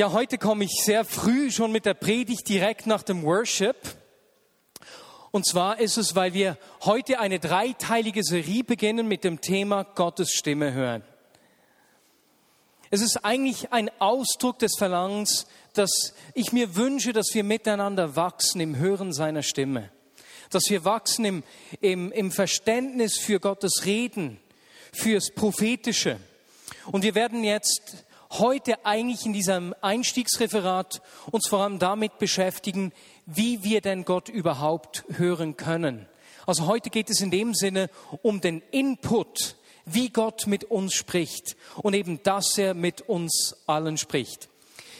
Ja, heute komme ich sehr früh schon mit der Predigt direkt nach dem Worship. Und zwar ist es, weil wir heute eine dreiteilige Serie beginnen mit dem Thema Gottes Stimme hören. Es ist eigentlich ein Ausdruck des Verlangens, dass ich mir wünsche, dass wir miteinander wachsen im Hören seiner Stimme. Dass wir wachsen im, im, im Verständnis für Gottes Reden, fürs Prophetische. Und wir werden jetzt heute eigentlich in diesem Einstiegsreferat uns vor allem damit beschäftigen, wie wir denn Gott überhaupt hören können. Also heute geht es in dem Sinne um den Input, wie Gott mit uns spricht und eben, dass er mit uns allen spricht.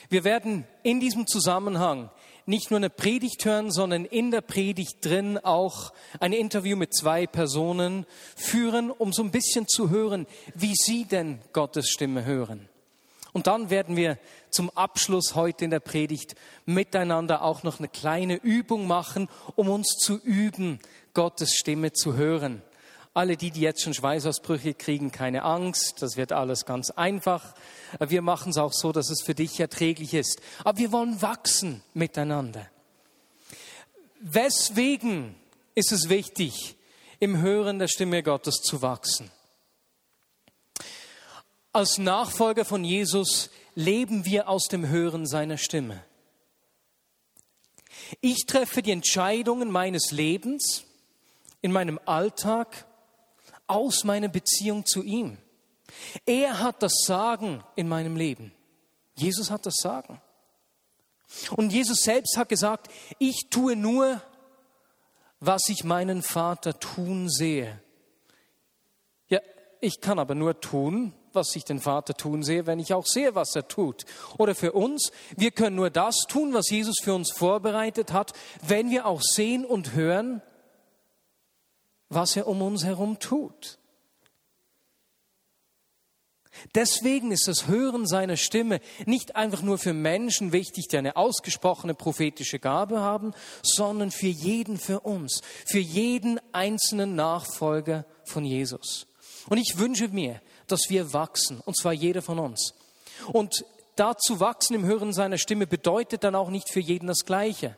Wir werden in diesem Zusammenhang nicht nur eine Predigt hören, sondern in der Predigt drin auch ein Interview mit zwei Personen führen, um so ein bisschen zu hören, wie sie denn Gottes Stimme hören. Und dann werden wir zum Abschluss heute in der Predigt miteinander auch noch eine kleine Übung machen, um uns zu üben, Gottes Stimme zu hören. Alle die, die jetzt schon Schweißausbrüche kriegen, keine Angst, das wird alles ganz einfach. Wir machen es auch so, dass es für dich erträglich ist. Aber wir wollen wachsen miteinander. Weswegen ist es wichtig, im Hören der Stimme Gottes zu wachsen? Als Nachfolger von Jesus leben wir aus dem Hören seiner Stimme. Ich treffe die Entscheidungen meines Lebens in meinem Alltag aus meiner Beziehung zu ihm. Er hat das Sagen in meinem Leben. Jesus hat das Sagen. Und Jesus selbst hat gesagt, ich tue nur, was ich meinen Vater tun sehe. Ja, ich kann aber nur tun, was ich den Vater tun sehe, wenn ich auch sehe, was er tut. Oder für uns, wir können nur das tun, was Jesus für uns vorbereitet hat, wenn wir auch sehen und hören, was er um uns herum tut. Deswegen ist das Hören seiner Stimme nicht einfach nur für Menschen wichtig, die eine ausgesprochene prophetische Gabe haben, sondern für jeden für uns, für jeden einzelnen Nachfolger von Jesus. Und ich wünsche mir, dass wir wachsen, und zwar jeder von uns. Und dazu wachsen im Hören seiner Stimme bedeutet dann auch nicht für jeden das Gleiche.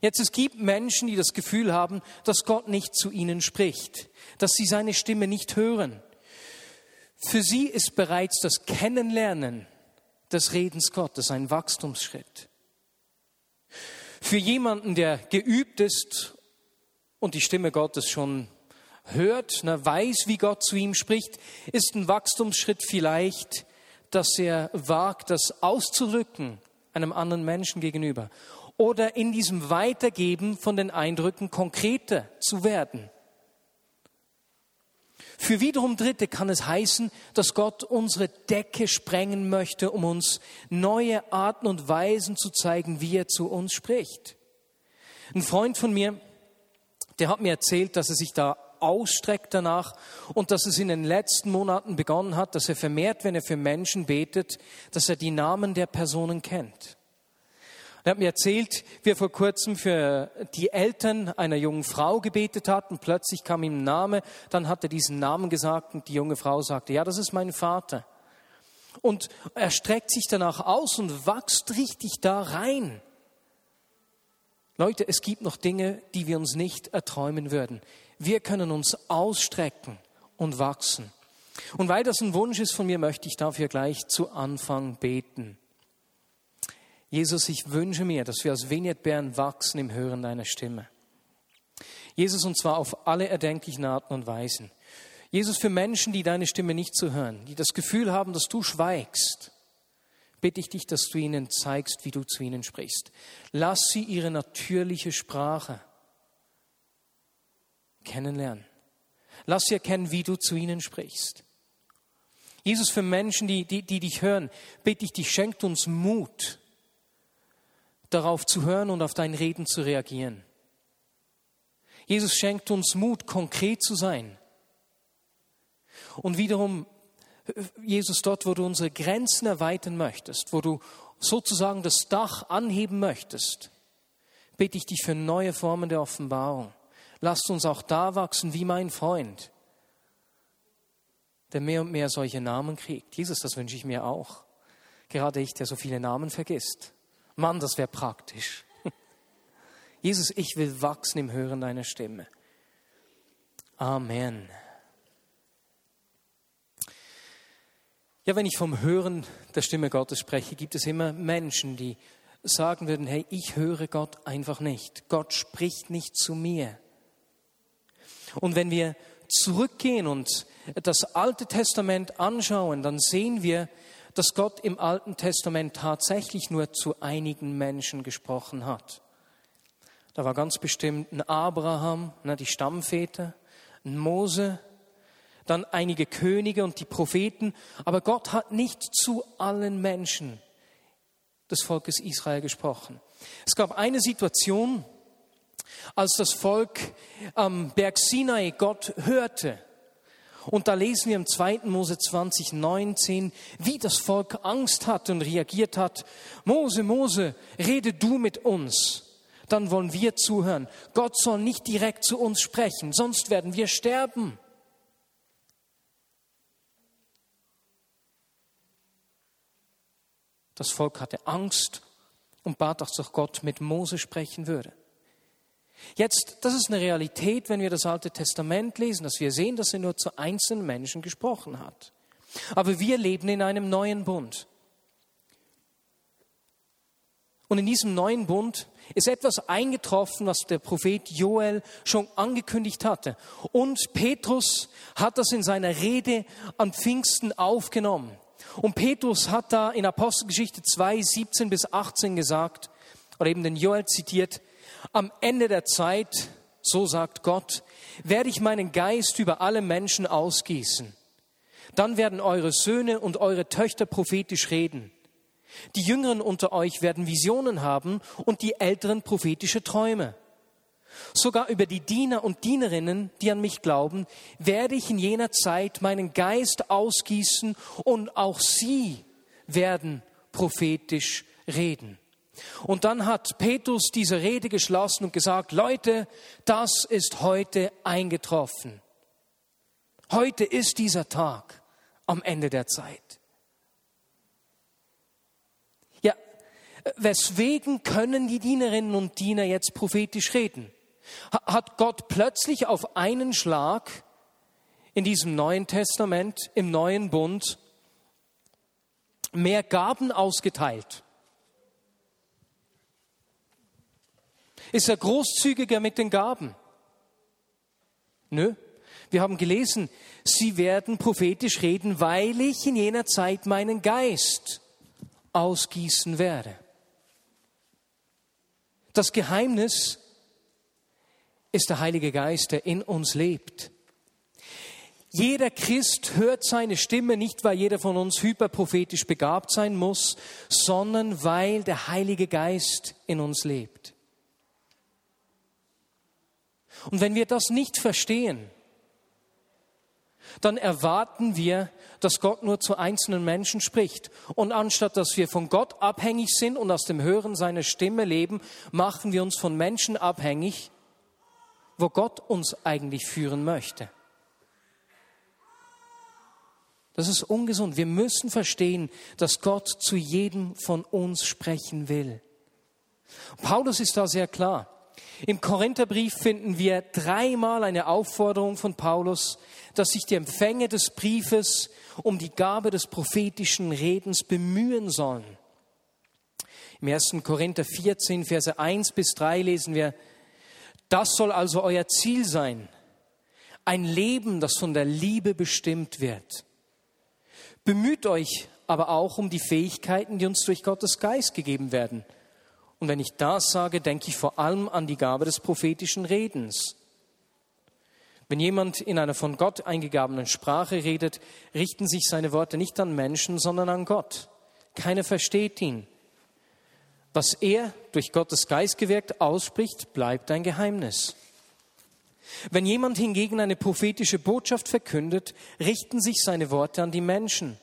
Jetzt, es gibt Menschen, die das Gefühl haben, dass Gott nicht zu ihnen spricht, dass sie seine Stimme nicht hören. Für sie ist bereits das Kennenlernen des Redens Gottes ein Wachstumsschritt. Für jemanden, der geübt ist und die Stimme Gottes schon hört, ne, weiß, wie Gott zu ihm spricht, ist ein Wachstumsschritt vielleicht, dass er wagt, das auszurücken einem anderen Menschen gegenüber oder in diesem Weitergeben von den Eindrücken konkreter zu werden. Für wiederum Dritte kann es heißen, dass Gott unsere Decke sprengen möchte, um uns neue Arten und Weisen zu zeigen, wie er zu uns spricht. Ein Freund von mir, der hat mir erzählt, dass er sich da ausstreckt danach und dass es in den letzten Monaten begonnen hat, dass er vermehrt, wenn er für Menschen betet, dass er die Namen der Personen kennt. Er hat mir erzählt, wie er vor kurzem für die Eltern einer jungen Frau gebetet hat und plötzlich kam ihm ein Name, dann hat er diesen Namen gesagt und die junge Frau sagte, ja, das ist mein Vater. Und er streckt sich danach aus und wächst richtig da rein. Leute, es gibt noch Dinge, die wir uns nicht erträumen würden. Wir können uns ausstrecken und wachsen. Und weil das ein Wunsch ist von mir, möchte ich dafür gleich zu Anfang beten. Jesus, ich wünsche mir, dass wir als Vignette wachsen im Hören deiner Stimme. Jesus, und zwar auf alle erdenklichen Arten und Weisen. Jesus, für Menschen, die deine Stimme nicht zu hören, die das Gefühl haben, dass du schweigst, bitte ich dich, dass du ihnen zeigst, wie du zu ihnen sprichst. Lass sie ihre natürliche Sprache kennenlernen. Lass sie erkennen, wie du zu ihnen sprichst. Jesus, für Menschen, die, die, die dich hören, bitte ich dich, schenkt uns Mut, darauf zu hören und auf dein Reden zu reagieren. Jesus schenkt uns Mut, konkret zu sein. Und wiederum, Jesus, dort, wo du unsere Grenzen erweitern möchtest, wo du sozusagen das Dach anheben möchtest, bitte ich dich für neue Formen der Offenbarung. Lasst uns auch da wachsen wie mein Freund, der mehr und mehr solche Namen kriegt. Jesus, das wünsche ich mir auch. Gerade ich, der so viele Namen vergisst. Mann, das wäre praktisch. Jesus, ich will wachsen im Hören deiner Stimme. Amen. Ja, wenn ich vom Hören der Stimme Gottes spreche, gibt es immer Menschen, die sagen würden, hey, ich höre Gott einfach nicht. Gott spricht nicht zu mir. Und wenn wir zurückgehen und das Alte Testament anschauen, dann sehen wir, dass Gott im Alten Testament tatsächlich nur zu einigen Menschen gesprochen hat. Da war ganz bestimmt ein Abraham, die Stammväter, ein Mose, dann einige Könige und die Propheten, aber Gott hat nicht zu allen Menschen des Volkes Israel gesprochen. Es gab eine Situation, als das Volk am Berg Sinai Gott hörte. Und da lesen wir im 2. Mose 20, 19, wie das Volk Angst hat und reagiert hat. Mose, Mose, rede du mit uns. Dann wollen wir zuhören. Gott soll nicht direkt zu uns sprechen, sonst werden wir sterben. Das Volk hatte Angst und bat, dass doch Gott mit Mose sprechen würde. Jetzt, das ist eine Realität, wenn wir das Alte Testament lesen, dass wir sehen, dass er nur zu einzelnen Menschen gesprochen hat. Aber wir leben in einem neuen Bund. Und in diesem neuen Bund ist etwas eingetroffen, was der Prophet Joel schon angekündigt hatte. Und Petrus hat das in seiner Rede an Pfingsten aufgenommen. Und Petrus hat da in Apostelgeschichte 2, 17 bis 18 gesagt, oder eben den Joel zitiert, am Ende der Zeit, so sagt Gott, werde ich meinen Geist über alle Menschen ausgießen. Dann werden eure Söhne und eure Töchter prophetisch reden. Die Jüngeren unter euch werden Visionen haben und die Älteren prophetische Träume. Sogar über die Diener und Dienerinnen, die an mich glauben, werde ich in jener Zeit meinen Geist ausgießen und auch sie werden prophetisch reden. Und dann hat Petrus diese Rede geschlossen und gesagt, Leute, das ist heute eingetroffen. Heute ist dieser Tag am Ende der Zeit. Ja, weswegen können die Dienerinnen und Diener jetzt prophetisch reden? Hat Gott plötzlich auf einen Schlag in diesem Neuen Testament, im neuen Bund, mehr Gaben ausgeteilt? Ist er großzügiger mit den Gaben? Nö. Wir haben gelesen, sie werden prophetisch reden, weil ich in jener Zeit meinen Geist ausgießen werde. Das Geheimnis ist der Heilige Geist, der in uns lebt. Jeder Christ hört seine Stimme nicht, weil jeder von uns hyperprophetisch begabt sein muss, sondern weil der Heilige Geist in uns lebt. Und wenn wir das nicht verstehen, dann erwarten wir, dass Gott nur zu einzelnen Menschen spricht. Und anstatt dass wir von Gott abhängig sind und aus dem Hören seiner Stimme leben, machen wir uns von Menschen abhängig, wo Gott uns eigentlich führen möchte. Das ist ungesund. Wir müssen verstehen, dass Gott zu jedem von uns sprechen will. Paulus ist da sehr klar. Im Korintherbrief finden wir dreimal eine Aufforderung von Paulus, dass sich die Empfänger des Briefes um die Gabe des prophetischen Redens bemühen sollen. Im 1. Korinther 14, Verse 1 bis 3 lesen wir, das soll also euer Ziel sein. Ein Leben, das von der Liebe bestimmt wird. Bemüht euch aber auch um die Fähigkeiten, die uns durch Gottes Geist gegeben werden. Und wenn ich das sage, denke ich vor allem an die Gabe des prophetischen Redens. Wenn jemand in einer von Gott eingegabenen Sprache redet, richten sich seine Worte nicht an Menschen, sondern an Gott. Keiner versteht ihn. Was er durch Gottes Geist gewirkt ausspricht, bleibt ein Geheimnis. Wenn jemand hingegen eine prophetische Botschaft verkündet, richten sich seine Worte an die Menschen.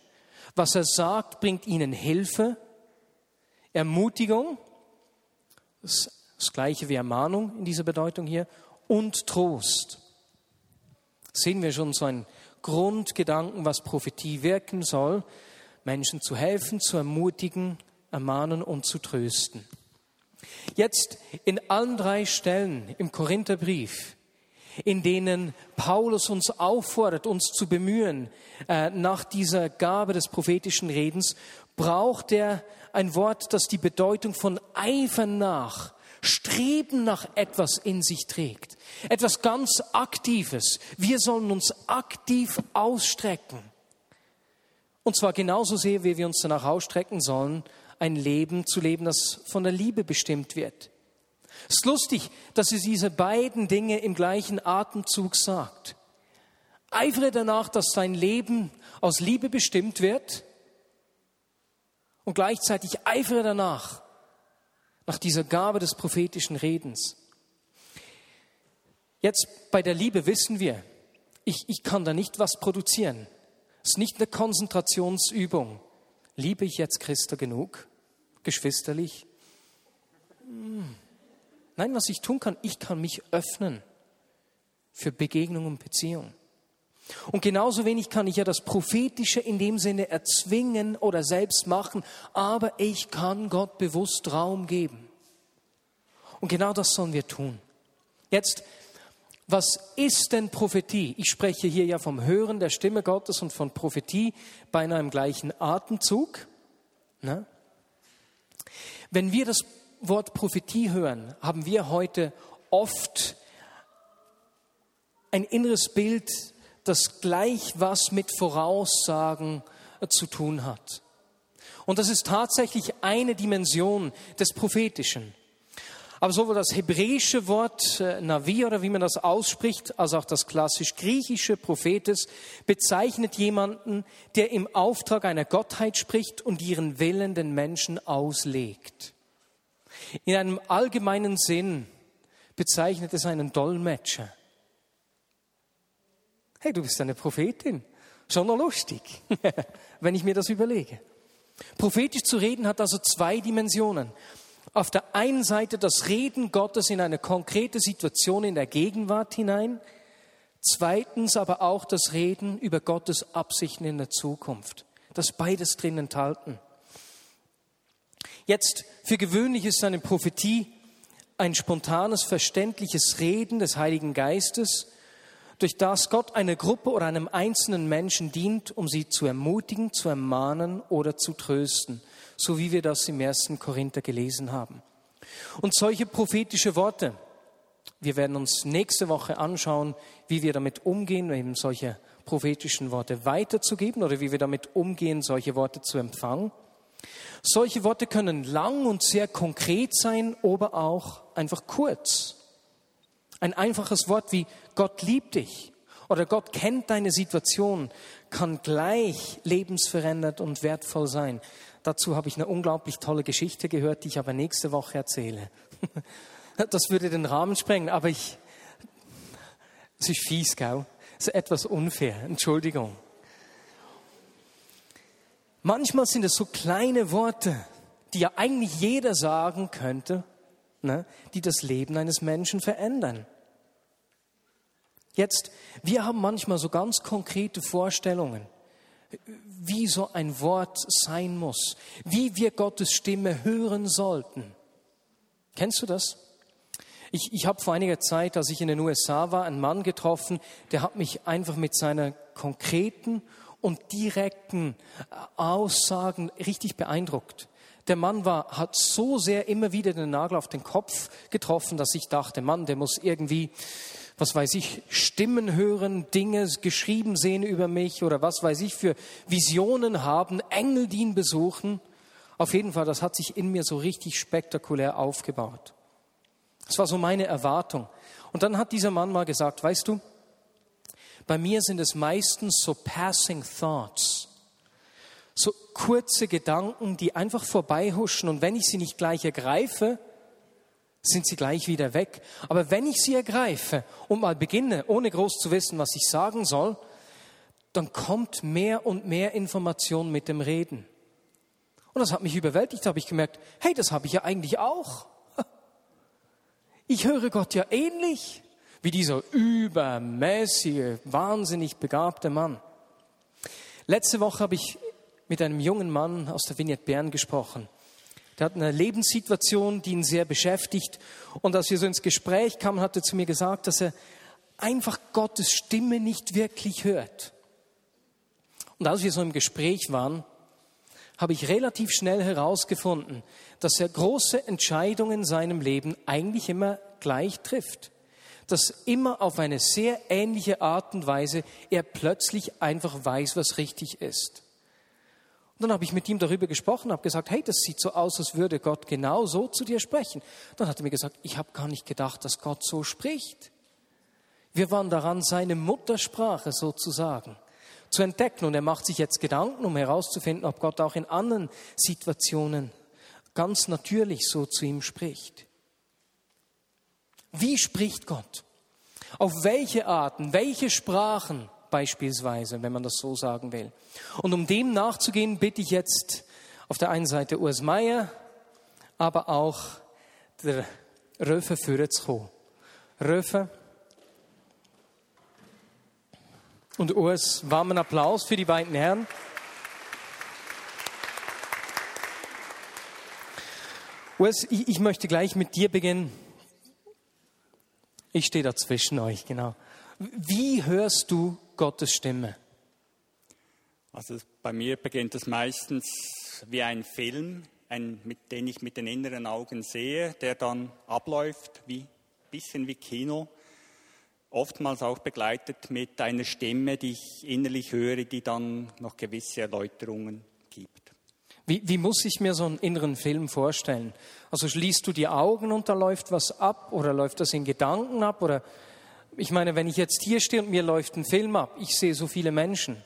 Was er sagt, bringt ihnen Hilfe, Ermutigung, das, das gleiche wie Ermahnung in dieser Bedeutung hier, und Trost. Sehen wir schon so einen Grundgedanken, was Prophetie wirken soll. Menschen zu helfen, zu ermutigen, ermahnen und zu trösten. Jetzt in allen drei Stellen im Korintherbrief, in denen Paulus uns auffordert, uns zu bemühen äh, nach dieser Gabe des prophetischen Redens, braucht er ein Wort, das die Bedeutung von Eifer nach, Streben nach etwas in sich trägt. Etwas ganz Aktives. Wir sollen uns aktiv ausstrecken. Und zwar genauso sehr, wie wir uns danach ausstrecken sollen, ein Leben zu leben, das von der Liebe bestimmt wird. Es ist lustig, dass es diese beiden Dinge im gleichen Atemzug sagt. Eifere danach, dass dein Leben aus Liebe bestimmt wird und gleichzeitig eifere danach, nach dieser Gabe des prophetischen Redens. Jetzt bei der Liebe wissen wir, ich, ich kann da nicht was produzieren. Es ist nicht eine Konzentrationsübung. Liebe ich jetzt Christa genug? Geschwisterlich? Hm. Nein, was ich tun kann, ich kann mich öffnen für Begegnung und Beziehung. Und genauso wenig kann ich ja das Prophetische in dem Sinne erzwingen oder selbst machen, aber ich kann Gott bewusst Raum geben. Und genau das sollen wir tun. Jetzt was ist denn Prophetie? Ich spreche hier ja vom Hören der Stimme Gottes und von Prophetie beinahe im gleichen Atemzug. Ne? Wenn wir das Wort Prophetie hören, haben wir heute oft ein inneres Bild, das gleich was mit Voraussagen zu tun hat. Und das ist tatsächlich eine Dimension des Prophetischen. Aber sowohl das hebräische Wort äh, Navi oder wie man das ausspricht, als auch das klassisch griechische Prophetes bezeichnet jemanden, der im Auftrag einer Gottheit spricht und ihren Willen den Menschen auslegt. In einem allgemeinen Sinn bezeichnet es einen Dolmetscher. Hey, du bist eine Prophetin. Schon noch lustig, wenn ich mir das überlege. Prophetisch zu reden hat also zwei Dimensionen auf der einen Seite das Reden Gottes in eine konkrete Situation in der Gegenwart hinein, zweitens aber auch das Reden über Gottes Absichten in der Zukunft. Das beides drin enthalten. Jetzt, für gewöhnlich ist eine Prophetie ein spontanes, verständliches Reden des Heiligen Geistes, durch das Gott einer Gruppe oder einem einzelnen Menschen dient, um sie zu ermutigen, zu ermahnen oder zu trösten so wie wir das im ersten Korinther gelesen haben. Und solche prophetische Worte, wir werden uns nächste Woche anschauen, wie wir damit umgehen, eben solche prophetischen Worte weiterzugeben oder wie wir damit umgehen, solche Worte zu empfangen. Solche Worte können lang und sehr konkret sein, aber auch einfach kurz. Ein einfaches Wort wie Gott liebt dich oder Gott kennt deine Situation kann gleich lebensverändert und wertvoll sein. Dazu habe ich eine unglaublich tolle Geschichte gehört, die ich aber nächste Woche erzähle. Das würde den Rahmen sprengen, aber ich, es ist fies, gell? Es ist etwas unfair. Entschuldigung. Manchmal sind es so kleine Worte, die ja eigentlich jeder sagen könnte, ne, die das Leben eines Menschen verändern. Jetzt, wir haben manchmal so ganz konkrete Vorstellungen wie so ein Wort sein muss, wie wir Gottes Stimme hören sollten. Kennst du das? Ich, ich habe vor einiger Zeit, als ich in den USA war, einen Mann getroffen, der hat mich einfach mit seiner konkreten und direkten Aussagen richtig beeindruckt. Der Mann war, hat so sehr immer wieder den Nagel auf den Kopf getroffen, dass ich dachte, Mann, der muss irgendwie was weiß ich, Stimmen hören, Dinge geschrieben sehen über mich oder was weiß ich für Visionen haben, Engel, die ihn besuchen. Auf jeden Fall, das hat sich in mir so richtig spektakulär aufgebaut. Das war so meine Erwartung. Und dann hat dieser Mann mal gesagt, weißt du, bei mir sind es meistens so passing thoughts, so kurze Gedanken, die einfach vorbeihuschen und wenn ich sie nicht gleich ergreife, sind sie gleich wieder weg. Aber wenn ich sie ergreife und mal beginne, ohne groß zu wissen, was ich sagen soll, dann kommt mehr und mehr Information mit dem Reden. Und das hat mich überwältigt, da habe ich gemerkt, hey, das habe ich ja eigentlich auch. Ich höre Gott ja ähnlich wie dieser übermäßige, wahnsinnig begabte Mann. Letzte Woche habe ich mit einem jungen Mann aus der Vignette Bern gesprochen. Der hat eine Lebenssituation, die ihn sehr beschäftigt. Und als wir so ins Gespräch kamen, hat er zu mir gesagt, dass er einfach Gottes Stimme nicht wirklich hört. Und als wir so im Gespräch waren, habe ich relativ schnell herausgefunden, dass er große Entscheidungen in seinem Leben eigentlich immer gleich trifft. Dass immer auf eine sehr ähnliche Art und Weise er plötzlich einfach weiß, was richtig ist. Und dann habe ich mit ihm darüber gesprochen, habe gesagt, hey, das sieht so aus, als würde Gott genau so zu dir sprechen. Dann hat er mir gesagt, ich habe gar nicht gedacht, dass Gott so spricht. Wir waren daran, seine Muttersprache sozusagen zu entdecken. Und er macht sich jetzt Gedanken, um herauszufinden, ob Gott auch in anderen Situationen ganz natürlich so zu ihm spricht. Wie spricht Gott? Auf welche Arten, welche Sprachen beispielsweise, wenn man das so sagen will. Und um dem nachzugehen, bitte ich jetzt auf der einen Seite Urs Meier, aber auch der Röfe führen zu kommen. Röfe, und Urs. Warmen Applaus für die beiden Herren. Urs, ich, ich möchte gleich mit dir beginnen. Ich stehe da zwischen euch, genau. Wie hörst du Gottes Stimme? Also bei mir beginnt es meistens wie ein Film, ein, mit den ich mit den inneren Augen sehe, der dann abläuft, wie bisschen wie Kino oftmals auch begleitet mit einer Stimme, die ich innerlich höre, die dann noch gewisse Erläuterungen gibt. Wie, wie, muss ich mir so einen inneren Film vorstellen? Also schließt du die Augen und da läuft was ab oder läuft das in Gedanken ab? Oder ich meine, wenn ich jetzt hier stehe und mir läuft ein Film ab, ich sehe so viele Menschen.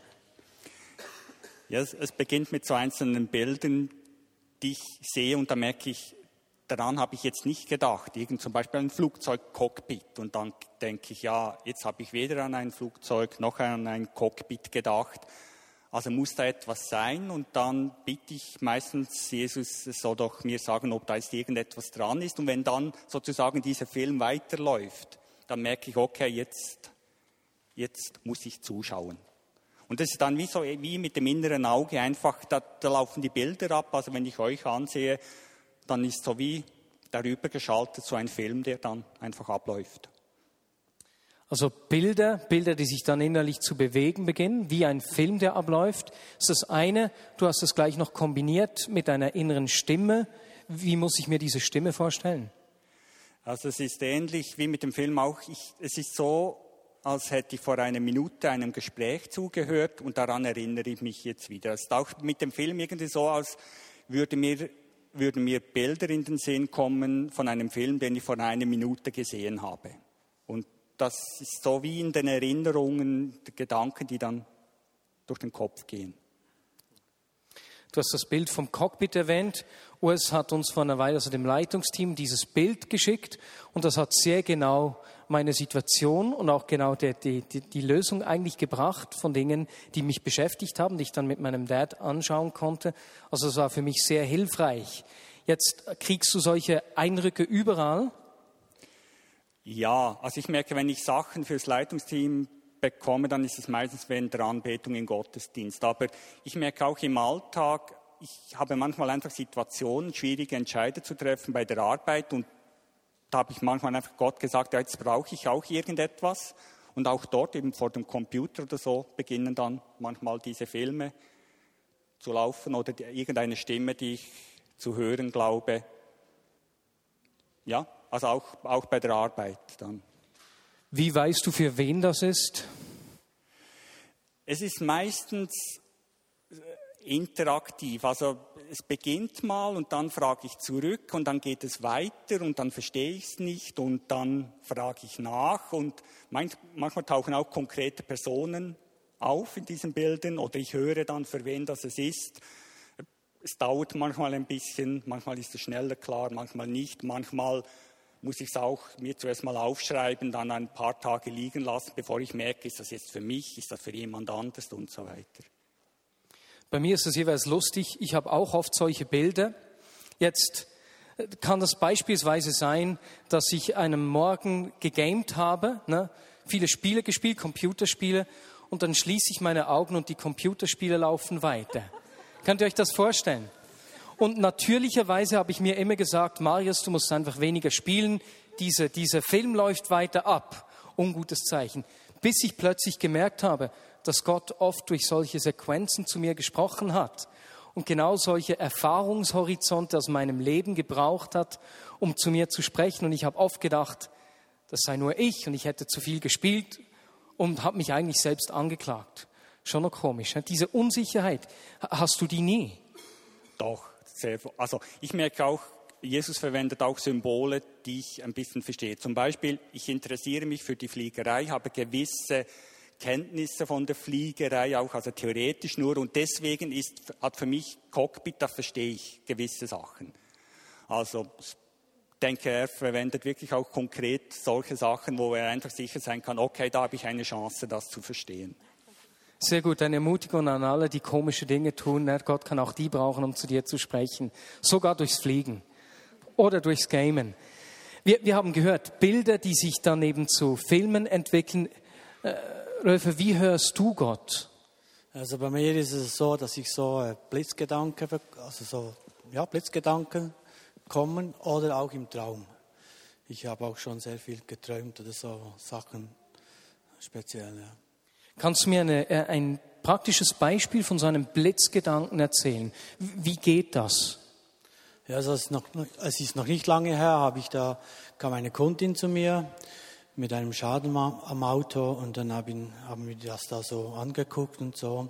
Ja, es, beginnt mit so einzelnen Bildern, die ich sehe und da merke ich, daran habe ich jetzt nicht gedacht. Irgend zum Beispiel ein Flugzeugcockpit. Und dann denke ich, ja, jetzt habe ich weder an ein Flugzeug noch an ein Cockpit gedacht. Also muss da etwas sein. Und dann bitte ich meistens Jesus, es soll doch mir sagen, ob da jetzt irgendetwas dran ist. Und wenn dann sozusagen dieser Film weiterläuft, dann merke ich, okay, jetzt, jetzt muss ich zuschauen. Und das ist dann wie so, wie mit dem inneren Auge einfach, da, da laufen die Bilder ab. Also wenn ich euch ansehe, dann ist so wie darüber geschaltet so ein Film, der dann einfach abläuft. Also Bilder, Bilder, die sich dann innerlich zu bewegen beginnen, wie ein Film, der abläuft. Ist das eine. Du hast es gleich noch kombiniert mit einer inneren Stimme. Wie muss ich mir diese Stimme vorstellen? Also es ist ähnlich wie mit dem Film auch. Ich, es ist so, als hätte ich vor einer Minute einem Gespräch zugehört und daran erinnere ich mich jetzt wieder. Es ist auch mit dem Film irgendwie so, als würde mir würden mir Bilder in den Sinn kommen von einem Film, den ich vor einer Minute gesehen habe. Und das ist so wie in den Erinnerungen, die Gedanken, die dann durch den Kopf gehen. Du hast das Bild vom Cockpit erwähnt. Urs hat uns vor einer Weile, also dem Leitungsteam, dieses Bild geschickt und das hat sehr genau meine Situation und auch genau die, die, die Lösung eigentlich gebracht von Dingen, die mich beschäftigt haben, die ich dann mit meinem Dad anschauen konnte. Also es war für mich sehr hilfreich. Jetzt kriegst du solche Eindrücke überall. Ja, also ich merke, wenn ich Sachen fürs Leitungsteam bekomme, dann ist es meistens während der Anbetung im Gottesdienst. Aber ich merke auch im Alltag, ich habe manchmal einfach Situationen, schwierige Entscheidungen zu treffen bei der Arbeit und da habe ich manchmal einfach Gott gesagt, ja, jetzt brauche ich auch irgendetwas. Und auch dort eben vor dem Computer oder so beginnen dann manchmal diese Filme zu laufen oder die, irgendeine Stimme, die ich zu hören glaube. Ja, also auch, auch bei der Arbeit dann. Wie weißt du, für wen das ist? Es ist meistens interaktiv. Also es beginnt mal und dann frage ich zurück und dann geht es weiter und dann verstehe ich es nicht und dann frage ich nach und manchmal tauchen auch konkrete Personen auf in diesen Bildern oder ich höre dann, für wen das es ist. Es dauert manchmal ein bisschen, manchmal ist es schneller klar, manchmal nicht, manchmal muss ich es auch mir zuerst mal aufschreiben, dann ein paar Tage liegen lassen, bevor ich merke, ist das jetzt für mich, ist das für jemand anders und so weiter. Bei mir ist es jeweils lustig. Ich habe auch oft solche Bilder. Jetzt äh, kann das beispielsweise sein, dass ich einem Morgen gegamed habe, ne? viele Spiele gespielt, Computerspiele, und dann schließe ich meine Augen und die Computerspiele laufen weiter. Könnt ihr euch das vorstellen? Und natürlicherweise habe ich mir immer gesagt, Marius, du musst einfach weniger spielen. Diese, dieser Film läuft weiter ab. Ungutes Zeichen. Bis ich plötzlich gemerkt habe, dass Gott oft durch solche Sequenzen zu mir gesprochen hat und genau solche Erfahrungshorizonte aus meinem Leben gebraucht hat, um zu mir zu sprechen. Und ich habe oft gedacht, das sei nur ich und ich hätte zu viel gespielt und habe mich eigentlich selbst angeklagt. Schon noch komisch. Ne? Diese Unsicherheit, hast du die nie? Doch, sehr. Also ich merke auch, Jesus verwendet auch Symbole, die ich ein bisschen verstehe. Zum Beispiel, ich interessiere mich für die Fliegerei, habe gewisse Kenntnisse von der Fliegerei, auch also theoretisch nur. Und deswegen ist, hat für mich Cockpit, da verstehe ich gewisse Sachen. Also denke, er verwendet wirklich auch konkret solche Sachen, wo er einfach sicher sein kann, okay, da habe ich eine Chance, das zu verstehen. Sehr gut, eine Ermutigung an alle, die komische Dinge tun. Gott kann auch die brauchen, um zu dir zu sprechen. Sogar durchs Fliegen oder durchs Gamen. Wir, wir haben gehört, Bilder, die sich dann eben zu Filmen entwickeln. Äh, Röfer, wie hörst du Gott? Also bei mir ist es so, dass ich so äh, Blitzgedanken, also so, ja, Blitzgedanken kommen oder auch im Traum. Ich habe auch schon sehr viel geträumt oder so Sachen speziell. Ja. Kannst du mir eine, äh, ein praktisches Beispiel von so einem Blitzgedanken erzählen? Wie geht das? Ja, also es, ist noch, es ist noch nicht lange her, habe ich da, kam eine Kundin zu mir mit einem Schaden am Auto und dann haben, wir das da so angeguckt und so.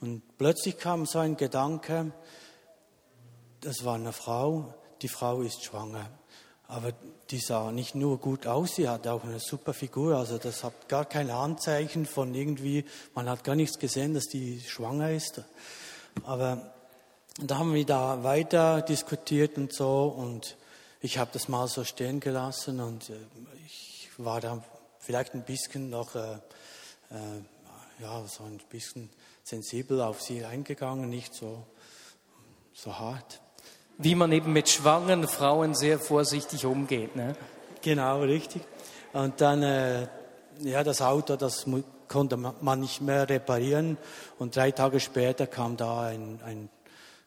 Und plötzlich kam so ein Gedanke, das war eine Frau, die Frau ist schwanger. Aber die sah nicht nur gut aus, sie hatte auch eine super Figur. Also das hat gar keine Anzeichen von irgendwie, man hat gar nichts gesehen, dass die schwanger ist. Aber da haben wir da weiter diskutiert und so und ich habe das mal so stehen gelassen und äh, war da vielleicht ein bisschen noch, äh, äh, ja, so ein bisschen sensibel auf sie eingegangen, nicht so, so hart wie man eben mit schwangeren Frauen sehr vorsichtig umgeht. Ne? Genau, richtig. Und dann, äh, ja, das Auto, das konnte man nicht mehr reparieren. Und drei Tage später kam da ein, ein,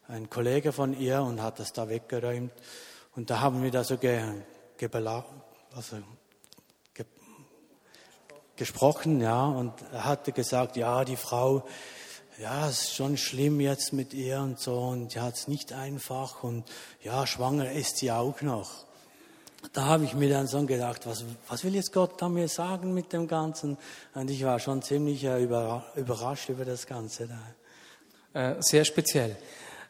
ein Kollege von ihr und hat das da weggeräumt. Und da haben wir da so ge, gebela, also gesprochen, ja. Und er hatte gesagt, ja, die Frau, ja, es ist schon schlimm jetzt mit ihr und so und ja, es ist nicht einfach und ja, schwanger ist sie auch noch. Da habe ich mir dann so gedacht, was, was will jetzt Gott da mir sagen mit dem Ganzen? Und ich war schon ziemlich äh, überrascht über das Ganze. Da. Äh, sehr speziell.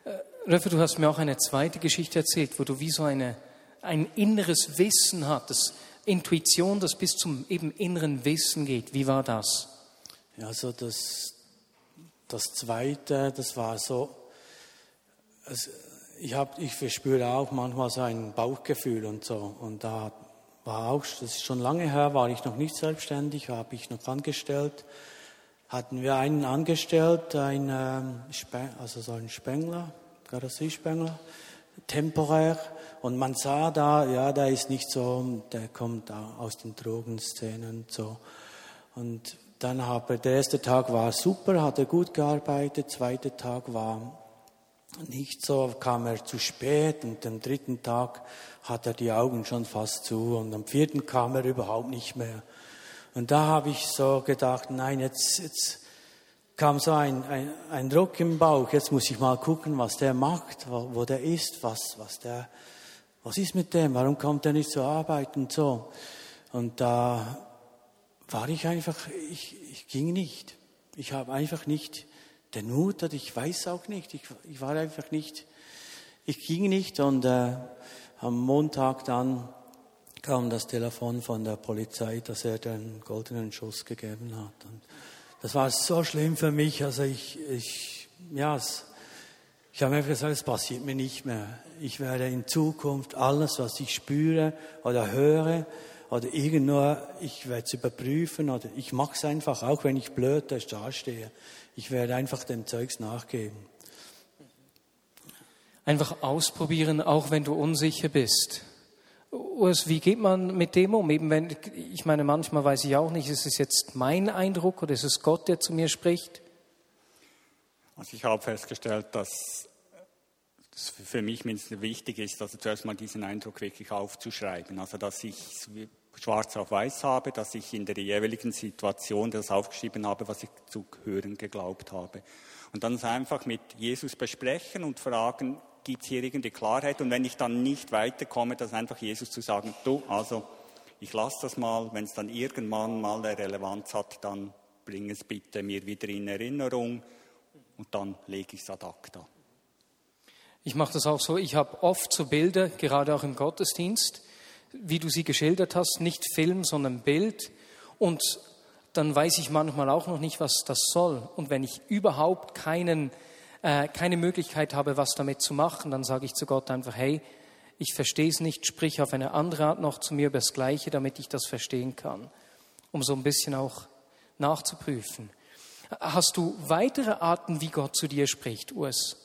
Äh, Röffe, du hast mir auch eine zweite Geschichte erzählt, wo du wie so eine, ein inneres Wissen hattest, Intuition, das bis zum eben inneren Wissen geht. Wie war das? Ja, so das, das Zweite, das war so, es, ich, hab, ich verspüre auch manchmal so ein Bauchgefühl und so. Und da war auch, das ist schon lange her, war ich noch nicht selbstständig, habe ich noch angestellt. Hatten wir einen angestellt, ein, ähm, also so ein Spengler, Karosseriespengler, temporär. Und man sah da, ja, der ist nicht so, der kommt aus den Drogenszenen und so. Und dann habe der erste Tag war super, hat er gut gearbeitet, der zweite Tag war nicht so, kam er zu spät und am dritten Tag hat er die Augen schon fast zu und am vierten kam er überhaupt nicht mehr. Und da habe ich so gedacht, nein, jetzt, jetzt kam so ein, ein, ein Druck im Bauch, jetzt muss ich mal gucken, was der macht, wo, wo der ist, was, was der, was ist mit dem, warum kommt er nicht zur Arbeit und so. Und da war ich einfach, ich, ich ging nicht. Ich habe einfach nicht den Mut, ich weiß auch nicht, ich, ich war einfach nicht, ich ging nicht und äh, am Montag dann kam das Telefon von der Polizei, dass er den goldenen Schuss gegeben hat. Und das war so schlimm für mich, also ich, ich ja, es, ich habe einfach gesagt, es passiert mir nicht mehr. Ich werde in Zukunft alles, was ich spüre oder höre, oder irgendwo, ich werde es überprüfen oder ich mache es einfach, auch wenn ich blöd da stehe. Ich werde einfach dem Zeugs nachgeben. Einfach ausprobieren, auch wenn du unsicher bist. Urs, wie geht man mit dem um? Eben wenn, ich meine, manchmal weiß ich auch nicht, ist es jetzt mein Eindruck oder ist es Gott, der zu mir spricht? Also ich habe festgestellt, dass es für mich mindestens wichtig ist, also zuerst mal diesen Eindruck wirklich aufzuschreiben. Also dass ich schwarz auf weiß habe, dass ich in der jeweiligen Situation das aufgeschrieben habe, was ich zu hören geglaubt habe. Und dann einfach mit Jesus besprechen und fragen, gibt es hier irgendwie Klarheit? Und wenn ich dann nicht weiterkomme, dann einfach Jesus zu sagen, du, also ich lasse das mal, wenn es dann irgendwann mal eine Relevanz hat, dann bring es bitte mir wieder in Erinnerung und dann lege ich es ad acta. Ich mache das auch so, ich habe oft so Bilder, gerade auch im Gottesdienst, wie du sie geschildert hast, nicht Film, sondern Bild. Und dann weiß ich manchmal auch noch nicht, was das soll. Und wenn ich überhaupt keinen, äh, keine Möglichkeit habe, was damit zu machen, dann sage ich zu Gott einfach, hey, ich verstehe es nicht, sprich auf eine andere Art noch zu mir über das Gleiche, damit ich das verstehen kann, um so ein bisschen auch nachzuprüfen. Hast du weitere Arten, wie Gott zu dir spricht, Urs?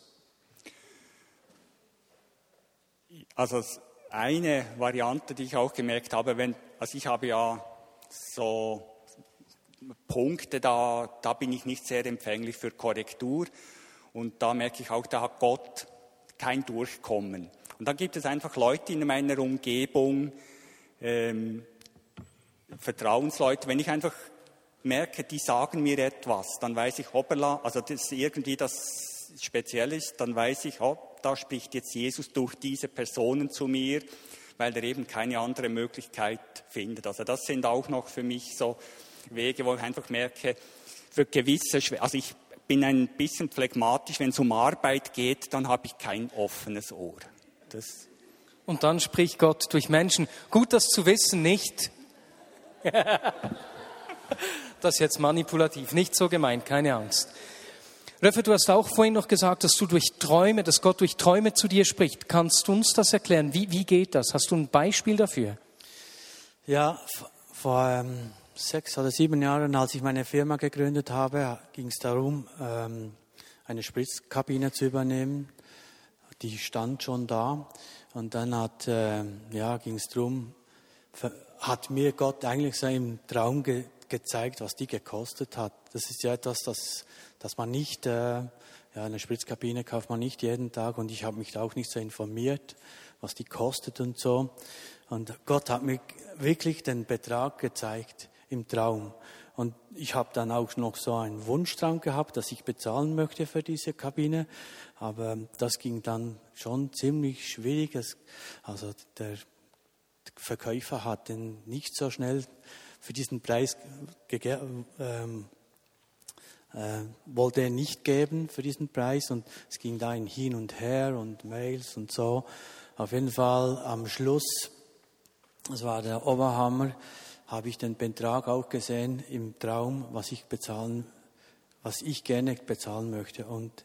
Also eine Variante, die ich auch gemerkt habe, wenn, also ich habe ja so Punkte, da, da bin ich nicht sehr empfänglich für Korrektur und da merke ich auch, da hat Gott kein Durchkommen. Und dann gibt es einfach Leute in meiner Umgebung, ähm, Vertrauensleute, wenn ich einfach merke, die sagen mir etwas, dann weiß ich, hoppala, also das irgendwie das speziell ist, dann weiß ich, hopp, da spricht jetzt Jesus durch diese Personen zu mir, weil er eben keine andere Möglichkeit findet. Also das sind auch noch für mich so Wege, wo ich einfach merke, für gewisse, also ich bin ein bisschen phlegmatisch, wenn es um Arbeit geht, dann habe ich kein offenes Ohr. Das Und dann spricht Gott durch Menschen. Gut, das zu wissen, nicht. das ist jetzt manipulativ, nicht so gemeint, keine Angst. Röffe, du hast auch vorhin noch gesagt, dass du durch Träume, dass Gott durch Träume zu dir spricht. Kannst du uns das erklären? Wie, wie geht das? Hast du ein Beispiel dafür? Ja, vor ähm, sechs oder sieben Jahren, als ich meine Firma gegründet habe, ging es darum, ähm, eine Spritzkabine zu übernehmen. Die stand schon da. Und dann hat, äh, ja, ging es darum, hat mir Gott eigentlich so im Traum ge gezeigt, was die gekostet hat. Das ist ja etwas, das dass man nicht, äh, ja, eine Spritzkabine kauft man nicht jeden Tag und ich habe mich da auch nicht so informiert, was die kostet und so. Und Gott hat mir wirklich den Betrag gezeigt im Traum. Und ich habe dann auch noch so einen Wunschtraum gehabt, dass ich bezahlen möchte für diese Kabine. Aber das ging dann schon ziemlich schwierig. Also der Verkäufer hat den nicht so schnell für diesen Preis ähm, äh, wollte er nicht geben für diesen Preis und es ging da ein Hin und Her und Mails und so. Auf jeden Fall am Schluss, das war der Oberhammer, habe ich den Betrag auch gesehen im Traum, was ich bezahlen, was ich gerne bezahlen möchte und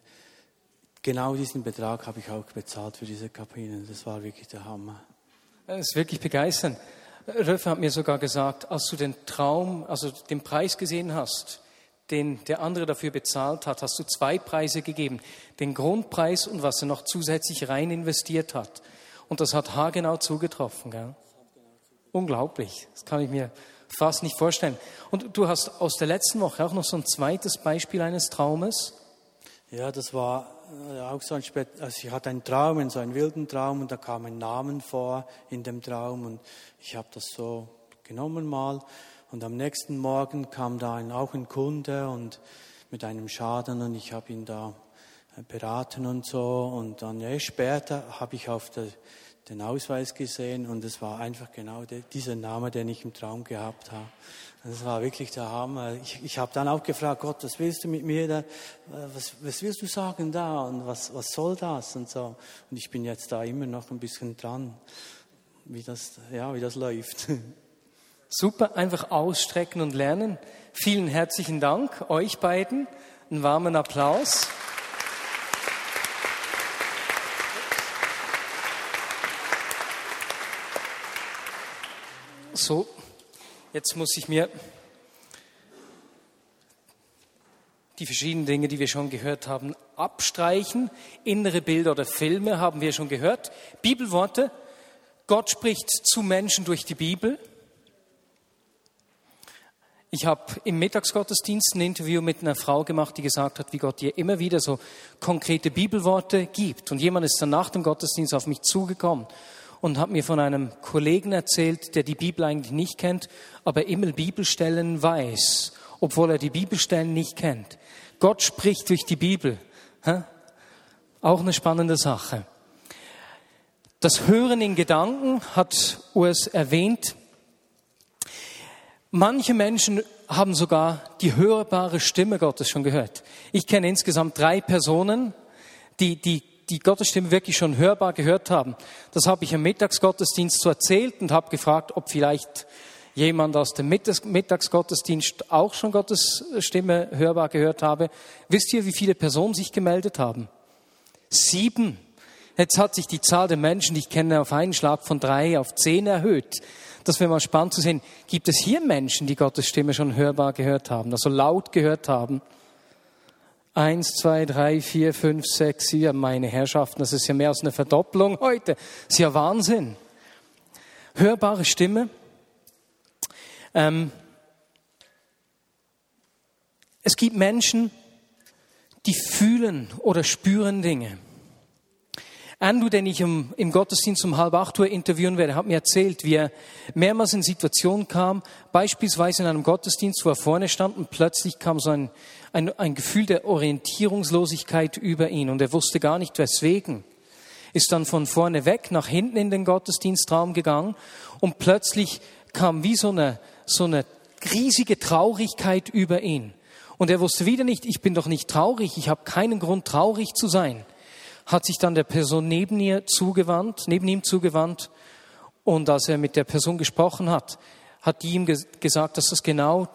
genau diesen Betrag habe ich auch bezahlt für diese Kabinen. Das war wirklich der Hammer. Das ist wirklich begeisternd. Röfer hat mir sogar gesagt, als du den Traum, also den Preis gesehen hast, den der andere dafür bezahlt hat, hast du zwei Preise gegeben. Den Grundpreis und was er noch zusätzlich rein investiert hat. Und das hat haargenau zugetroffen. Gell? Unglaublich. Das kann ich mir fast nicht vorstellen. Und du hast aus der letzten Woche auch noch so ein zweites Beispiel eines Traumes. Ja, das war äh, auch so ein Spät also ich hatte einen Traum, so einen wilden Traum und da kam ein Namen vor in dem Traum und ich habe das so genommen mal und am nächsten Morgen kam da ein, auch ein Kunde und mit einem Schaden und ich habe ihn da äh, beraten und so. Und dann ja, später habe ich auf der, den Ausweis gesehen und es war einfach genau der, dieser Name, den ich im Traum gehabt habe. Das war wirklich der Hammer. Ich, ich habe dann auch gefragt, Gott, was willst du mit mir da? Was, was willst du sagen da? Und was, was soll das? Und so. Und ich bin jetzt da immer noch ein bisschen dran, wie das, ja, wie das läuft. Super, einfach ausstrecken und lernen. Vielen herzlichen Dank euch beiden. Einen warmen Applaus. So, jetzt muss ich mir die verschiedenen Dinge, die wir schon gehört haben, abstreichen. Innere Bilder oder Filme haben wir schon gehört. Bibelworte. Gott spricht zu Menschen durch die Bibel. Ich habe im Mittagsgottesdienst ein Interview mit einer Frau gemacht, die gesagt hat, wie Gott ihr immer wieder so konkrete Bibelworte gibt. Und jemand ist dann nach dem Gottesdienst auf mich zugekommen und hat mir von einem Kollegen erzählt, der die Bibel eigentlich nicht kennt, aber immer Bibelstellen weiß, obwohl er die Bibelstellen nicht kennt. Gott spricht durch die Bibel. Auch eine spannende Sache. Das Hören in Gedanken hat Urs erwähnt. Manche Menschen haben sogar die hörbare Stimme Gottes schon gehört. Ich kenne insgesamt drei Personen, die, die die Gottes Stimme wirklich schon hörbar gehört haben. Das habe ich im Mittagsgottesdienst so erzählt und habe gefragt, ob vielleicht jemand aus dem Mittagsgottesdienst auch schon Gottes Stimme hörbar gehört habe. Wisst ihr, wie viele Personen sich gemeldet haben? Sieben. Jetzt hat sich die Zahl der Menschen, die ich kenne, auf einen Schlag von drei auf zehn erhöht. Das wäre mal spannend zu sehen. Gibt es hier Menschen, die Gottes Stimme schon hörbar gehört haben, also laut gehört haben? Eins, zwei, drei, vier, fünf, sechs, sieben, meine Herrschaften, das ist ja mehr als eine Verdopplung heute. Das ist ja Wahnsinn. Hörbare Stimme. Ähm, es gibt Menschen, die fühlen oder spüren Dinge. Andrew, den ich im, im Gottesdienst um halb acht Uhr interviewen werde, hat mir erzählt, wie er mehrmals in Situationen kam, beispielsweise in einem Gottesdienst, wo er vorne stand und plötzlich kam so ein, ein, ein Gefühl der Orientierungslosigkeit über ihn und er wusste gar nicht weswegen. Ist dann von vorne weg nach hinten in den Gottesdienstraum gegangen und plötzlich kam wie so eine, so eine riesige Traurigkeit über ihn. Und er wusste wieder nicht, ich bin doch nicht traurig, ich habe keinen Grund traurig zu sein hat sich dann der Person neben ihr zugewandt, neben ihm zugewandt und als er mit der Person gesprochen hat, hat die ihm gesagt, dass das genau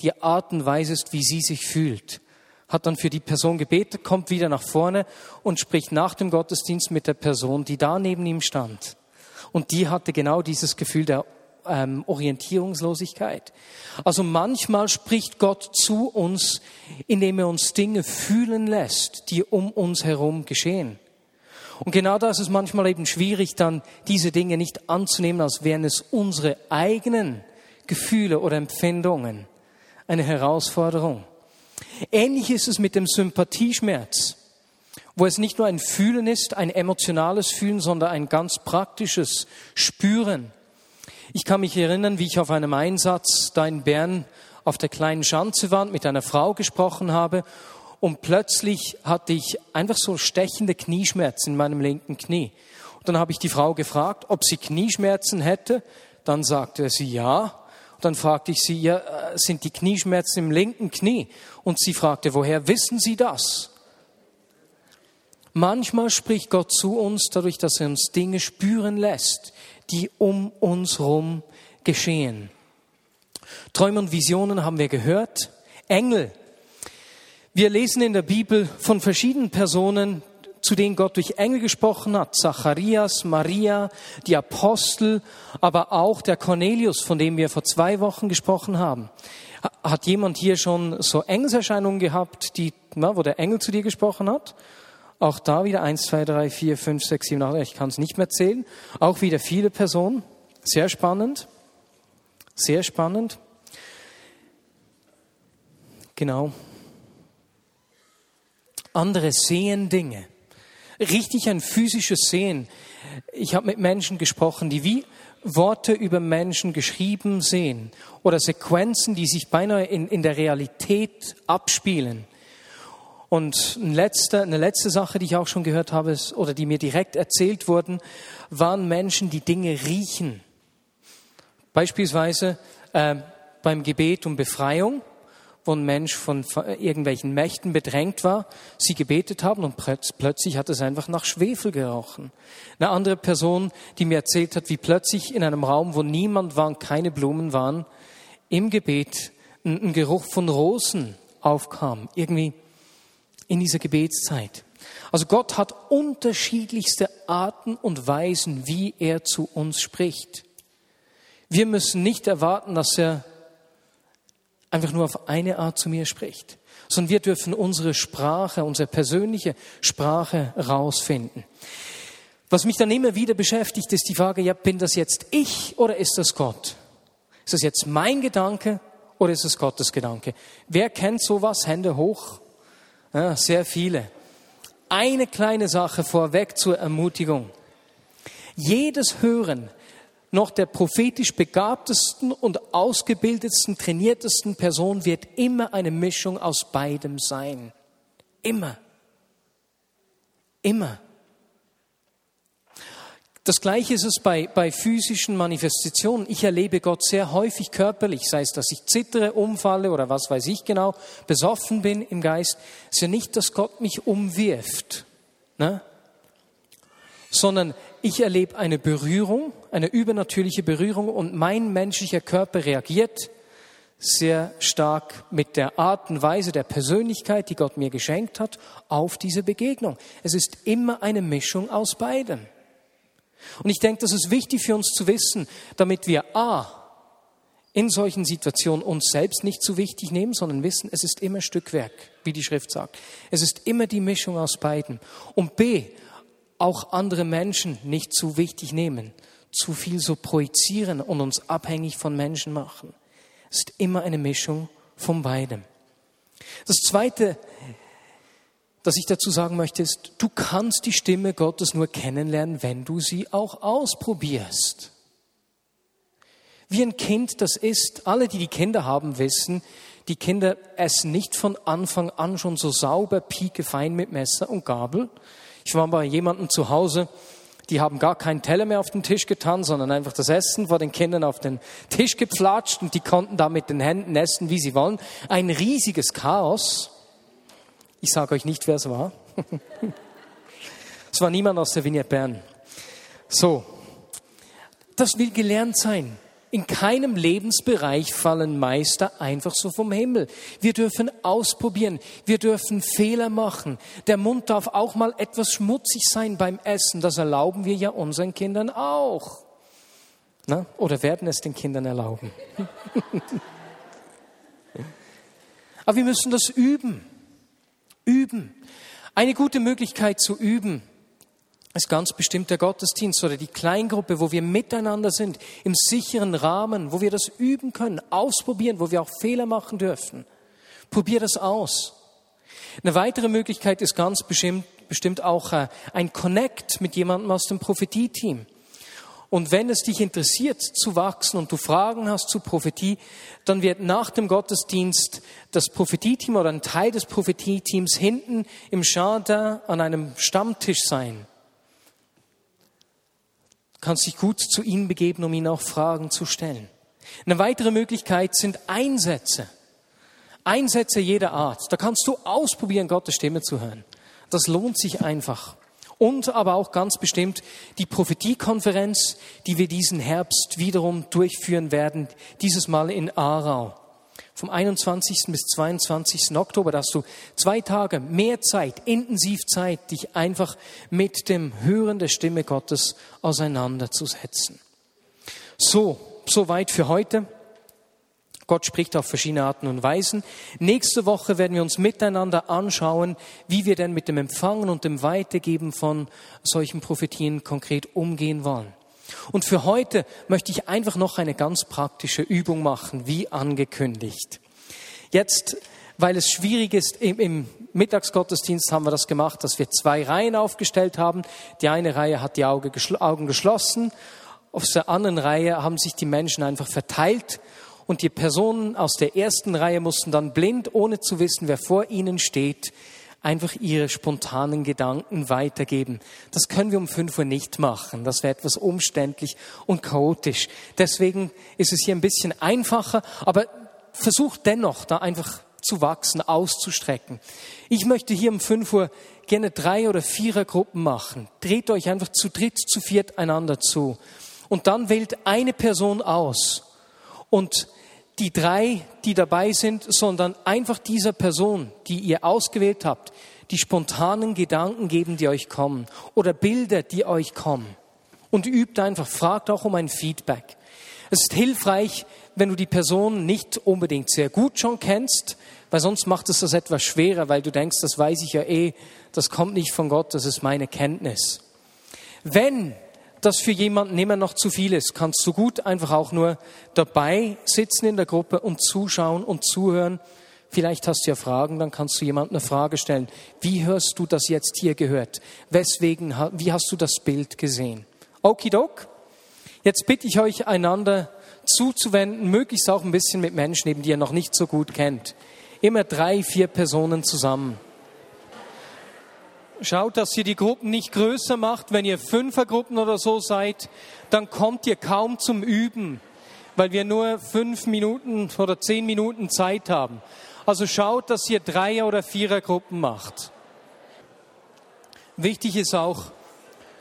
die Art und Weise ist, wie sie sich fühlt. Hat dann für die Person gebetet, kommt wieder nach vorne und spricht nach dem Gottesdienst mit der Person, die da neben ihm stand. Und die hatte genau dieses Gefühl der ähm, Orientierungslosigkeit. Also manchmal spricht Gott zu uns, indem er uns Dinge fühlen lässt, die um uns herum geschehen. Und genau da ist es manchmal eben schwierig, dann diese Dinge nicht anzunehmen, als wären es unsere eigenen Gefühle oder Empfindungen. Eine Herausforderung. Ähnlich ist es mit dem Sympathieschmerz, wo es nicht nur ein Fühlen ist, ein emotionales Fühlen, sondern ein ganz praktisches Spüren. Ich kann mich erinnern, wie ich auf einem Einsatz da in Bern auf der kleinen Schanze war, mit einer Frau gesprochen habe und plötzlich hatte ich einfach so stechende Knieschmerzen in meinem linken Knie. Und dann habe ich die Frau gefragt, ob sie Knieschmerzen hätte. Dann sagte sie ja. Und dann fragte ich sie, ja, äh, sind die Knieschmerzen im linken Knie? Und sie fragte, woher wissen Sie das? Manchmal spricht Gott zu uns dadurch, dass er uns Dinge spüren lässt, die um uns herum geschehen. Träume und Visionen haben wir gehört. Engel. Wir lesen in der Bibel von verschiedenen Personen, zu denen Gott durch Engel gesprochen hat. Zacharias, Maria, die Apostel, aber auch der Cornelius, von dem wir vor zwei Wochen gesprochen haben. Hat jemand hier schon so Engelserscheinungen gehabt, die, na, wo der Engel zu dir gesprochen hat? Auch da wieder eins, zwei, drei, vier, fünf, sechs, sieben, acht. Ich kann es nicht mehr zählen. Auch wieder viele Personen. Sehr spannend. Sehr spannend. Genau. Andere sehen Dinge. Richtig ein physisches Sehen. Ich habe mit Menschen gesprochen, die wie Worte über Menschen geschrieben sehen oder Sequenzen, die sich beinahe in, in der Realität abspielen. Und ein letzter, eine letzte Sache, die ich auch schon gehört habe, ist, oder die mir direkt erzählt wurden, waren Menschen, die Dinge riechen. Beispielsweise äh, beim Gebet um Befreiung, wo ein Mensch von irgendwelchen Mächten bedrängt war, sie gebetet haben und plötzlich hat es einfach nach Schwefel gerochen. Eine andere Person, die mir erzählt hat, wie plötzlich in einem Raum, wo niemand war und keine Blumen waren, im Gebet ein, ein Geruch von Rosen aufkam. Irgendwie in dieser Gebetszeit. Also Gott hat unterschiedlichste Arten und Weisen, wie er zu uns spricht. Wir müssen nicht erwarten, dass er einfach nur auf eine Art zu mir spricht, sondern wir dürfen unsere Sprache, unsere persönliche Sprache rausfinden. Was mich dann immer wieder beschäftigt, ist die Frage, ja, bin das jetzt ich oder ist das Gott? Ist das jetzt mein Gedanke oder ist es Gottes Gedanke? Wer kennt sowas? Hände hoch. Ja, sehr viele. Eine kleine Sache vorweg zur Ermutigung. Jedes Hören noch der prophetisch begabtesten und ausgebildetsten, trainiertesten Person wird immer eine Mischung aus beidem sein. Immer. Immer. Das Gleiche ist es bei, bei physischen Manifestationen. Ich erlebe Gott sehr häufig körperlich, sei es, dass ich zittere, umfalle oder was weiß ich genau, besoffen bin im Geist. Es ist ja nicht, dass Gott mich umwirft, ne? sondern ich erlebe eine Berührung, eine übernatürliche Berührung und mein menschlicher Körper reagiert sehr stark mit der Art und Weise der Persönlichkeit, die Gott mir geschenkt hat, auf diese Begegnung. Es ist immer eine Mischung aus beidem. Und ich denke, das ist wichtig für uns zu wissen, damit wir A, in solchen Situationen uns selbst nicht zu wichtig nehmen, sondern wissen, es ist immer Stückwerk, wie die Schrift sagt. Es ist immer die Mischung aus beiden. Und B, auch andere Menschen nicht zu wichtig nehmen, zu viel so projizieren und uns abhängig von Menschen machen. Es ist immer eine Mischung von beidem. Das Zweite das ich dazu sagen möchte, ist, du kannst die Stimme Gottes nur kennenlernen, wenn du sie auch ausprobierst. Wie ein Kind das ist, alle, die die Kinder haben, wissen, die Kinder essen nicht von Anfang an schon so sauber, piekefein mit Messer und Gabel. Ich war bei jemandem zu Hause, die haben gar keinen Teller mehr auf den Tisch getan, sondern einfach das Essen vor den Kindern auf den Tisch gepflatscht und die konnten da mit den Händen essen, wie sie wollen. Ein riesiges Chaos. Ich sage euch nicht, wer es war. es war niemand aus der Vignette Bern. So, das will gelernt sein. In keinem Lebensbereich fallen Meister einfach so vom Himmel. Wir dürfen ausprobieren, wir dürfen Fehler machen. Der Mund darf auch mal etwas schmutzig sein beim Essen. Das erlauben wir ja unseren Kindern auch. Na? Oder werden es den Kindern erlauben? Aber wir müssen das üben. Üben. Eine gute Möglichkeit zu üben ist ganz bestimmt der Gottesdienst oder die Kleingruppe, wo wir miteinander sind, im sicheren Rahmen, wo wir das üben können, ausprobieren, wo wir auch Fehler machen dürfen. Probier das aus. Eine weitere Möglichkeit ist ganz bestimmt, bestimmt auch äh, ein Connect mit jemandem aus dem Prophetie-Team. Und wenn es dich interessiert zu wachsen und du Fragen hast zu Prophetie, dann wird nach dem Gottesdienst das Prophetie-Team oder ein Teil des Prophetie-Teams hinten im Jardin an einem Stammtisch sein. Du kannst dich gut zu ihnen begeben, um ihnen auch Fragen zu stellen. Eine weitere Möglichkeit sind Einsätze. Einsätze jeder Art. Da kannst du ausprobieren, Gottes Stimme zu hören. Das lohnt sich einfach und aber auch ganz bestimmt die Prophetiekonferenz, die wir diesen Herbst wiederum durchführen werden, dieses Mal in Aarau. Vom 21. bis 22. Oktober, da hast du zwei Tage mehr Zeit, intensiv Zeit, dich einfach mit dem Hören der Stimme Gottes auseinanderzusetzen. So, soweit für heute. Gott spricht auf verschiedene Arten und Weisen. Nächste Woche werden wir uns miteinander anschauen, wie wir denn mit dem Empfangen und dem Weitergeben von solchen Prophetien konkret umgehen wollen. Und für heute möchte ich einfach noch eine ganz praktische Übung machen, wie angekündigt. Jetzt, weil es schwierig ist, im, im Mittagsgottesdienst haben wir das gemacht, dass wir zwei Reihen aufgestellt haben. Die eine Reihe hat die Augen geschlossen, auf der anderen Reihe haben sich die Menschen einfach verteilt und die Personen aus der ersten Reihe mussten dann blind, ohne zu wissen, wer vor ihnen steht, einfach ihre spontanen Gedanken weitergeben. Das können wir um fünf Uhr nicht machen. Das wäre etwas umständlich und chaotisch. Deswegen ist es hier ein bisschen einfacher, aber versucht dennoch da einfach zu wachsen, auszustrecken. Ich möchte hier um fünf Uhr gerne drei oder vierer Gruppen machen. Dreht euch einfach zu dritt, zu viert einander zu. Und dann wählt eine Person aus und die drei, die dabei sind, sondern einfach dieser Person, die ihr ausgewählt habt, die spontanen Gedanken geben, die euch kommen oder Bilder, die euch kommen. Und übt einfach, fragt auch um ein Feedback. Es ist hilfreich, wenn du die Person nicht unbedingt sehr gut schon kennst, weil sonst macht es das etwas schwerer, weil du denkst, das weiß ich ja eh, das kommt nicht von Gott, das ist meine Kenntnis. Wenn das für jemanden immer noch zu viel ist, kannst du gut einfach auch nur dabei sitzen in der Gruppe und zuschauen und zuhören. Vielleicht hast du ja Fragen, dann kannst du jemandem eine Frage stellen. Wie hörst du das jetzt hier gehört? Weswegen, wie hast du das Bild gesehen? Okidok. Jetzt bitte ich euch, einander zuzuwenden, möglichst auch ein bisschen mit Menschen, die ihr noch nicht so gut kennt. Immer drei, vier Personen zusammen. Schaut, dass ihr die Gruppen nicht größer macht. Wenn ihr Fünfergruppen oder so seid, dann kommt ihr kaum zum Üben, weil wir nur fünf Minuten oder zehn Minuten Zeit haben. Also schaut, dass ihr Dreier- oder Vierergruppen macht. Wichtig ist auch,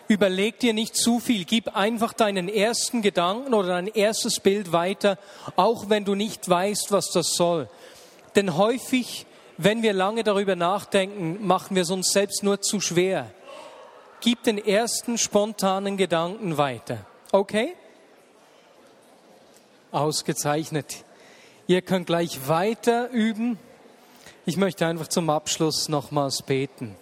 überleg dir nicht zu viel. Gib einfach deinen ersten Gedanken oder dein erstes Bild weiter, auch wenn du nicht weißt, was das soll. Denn häufig, wenn wir lange darüber nachdenken, machen wir es uns selbst nur zu schwer. Gib den ersten spontanen Gedanken weiter. Okay? Ausgezeichnet. Ihr könnt gleich weiter üben. Ich möchte einfach zum Abschluss nochmals beten.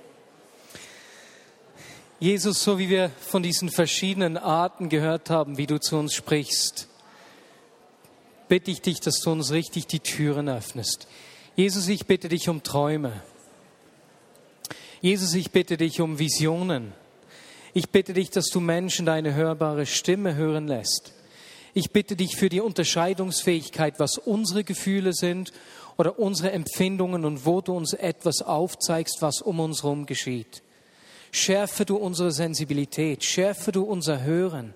Jesus, so wie wir von diesen verschiedenen Arten gehört haben, wie du zu uns sprichst, bitte ich dich, dass du uns richtig die Türen öffnest. Jesus, ich bitte dich um Träume. Jesus, ich bitte dich um Visionen. Ich bitte dich, dass du Menschen deine hörbare Stimme hören lässt. Ich bitte dich für die Unterscheidungsfähigkeit, was unsere Gefühle sind oder unsere Empfindungen und wo du uns etwas aufzeigst, was um uns herum geschieht. Schärfe du unsere Sensibilität, schärfe du unser Hören.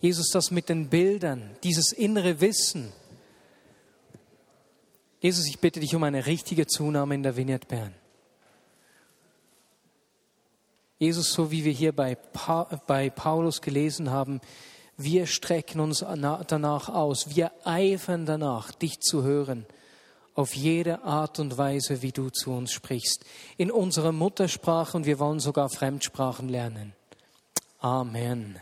Jesus, das mit den Bildern, dieses innere Wissen. Jesus, ich bitte dich um eine richtige Zunahme in der Vineyard Bern. Jesus, so wie wir hier bei, pa bei Paulus gelesen haben, wir strecken uns danach aus, wir eifern danach, dich zu hören auf jede Art und Weise, wie du zu uns sprichst. In unserer Muttersprache und wir wollen sogar Fremdsprachen lernen. Amen.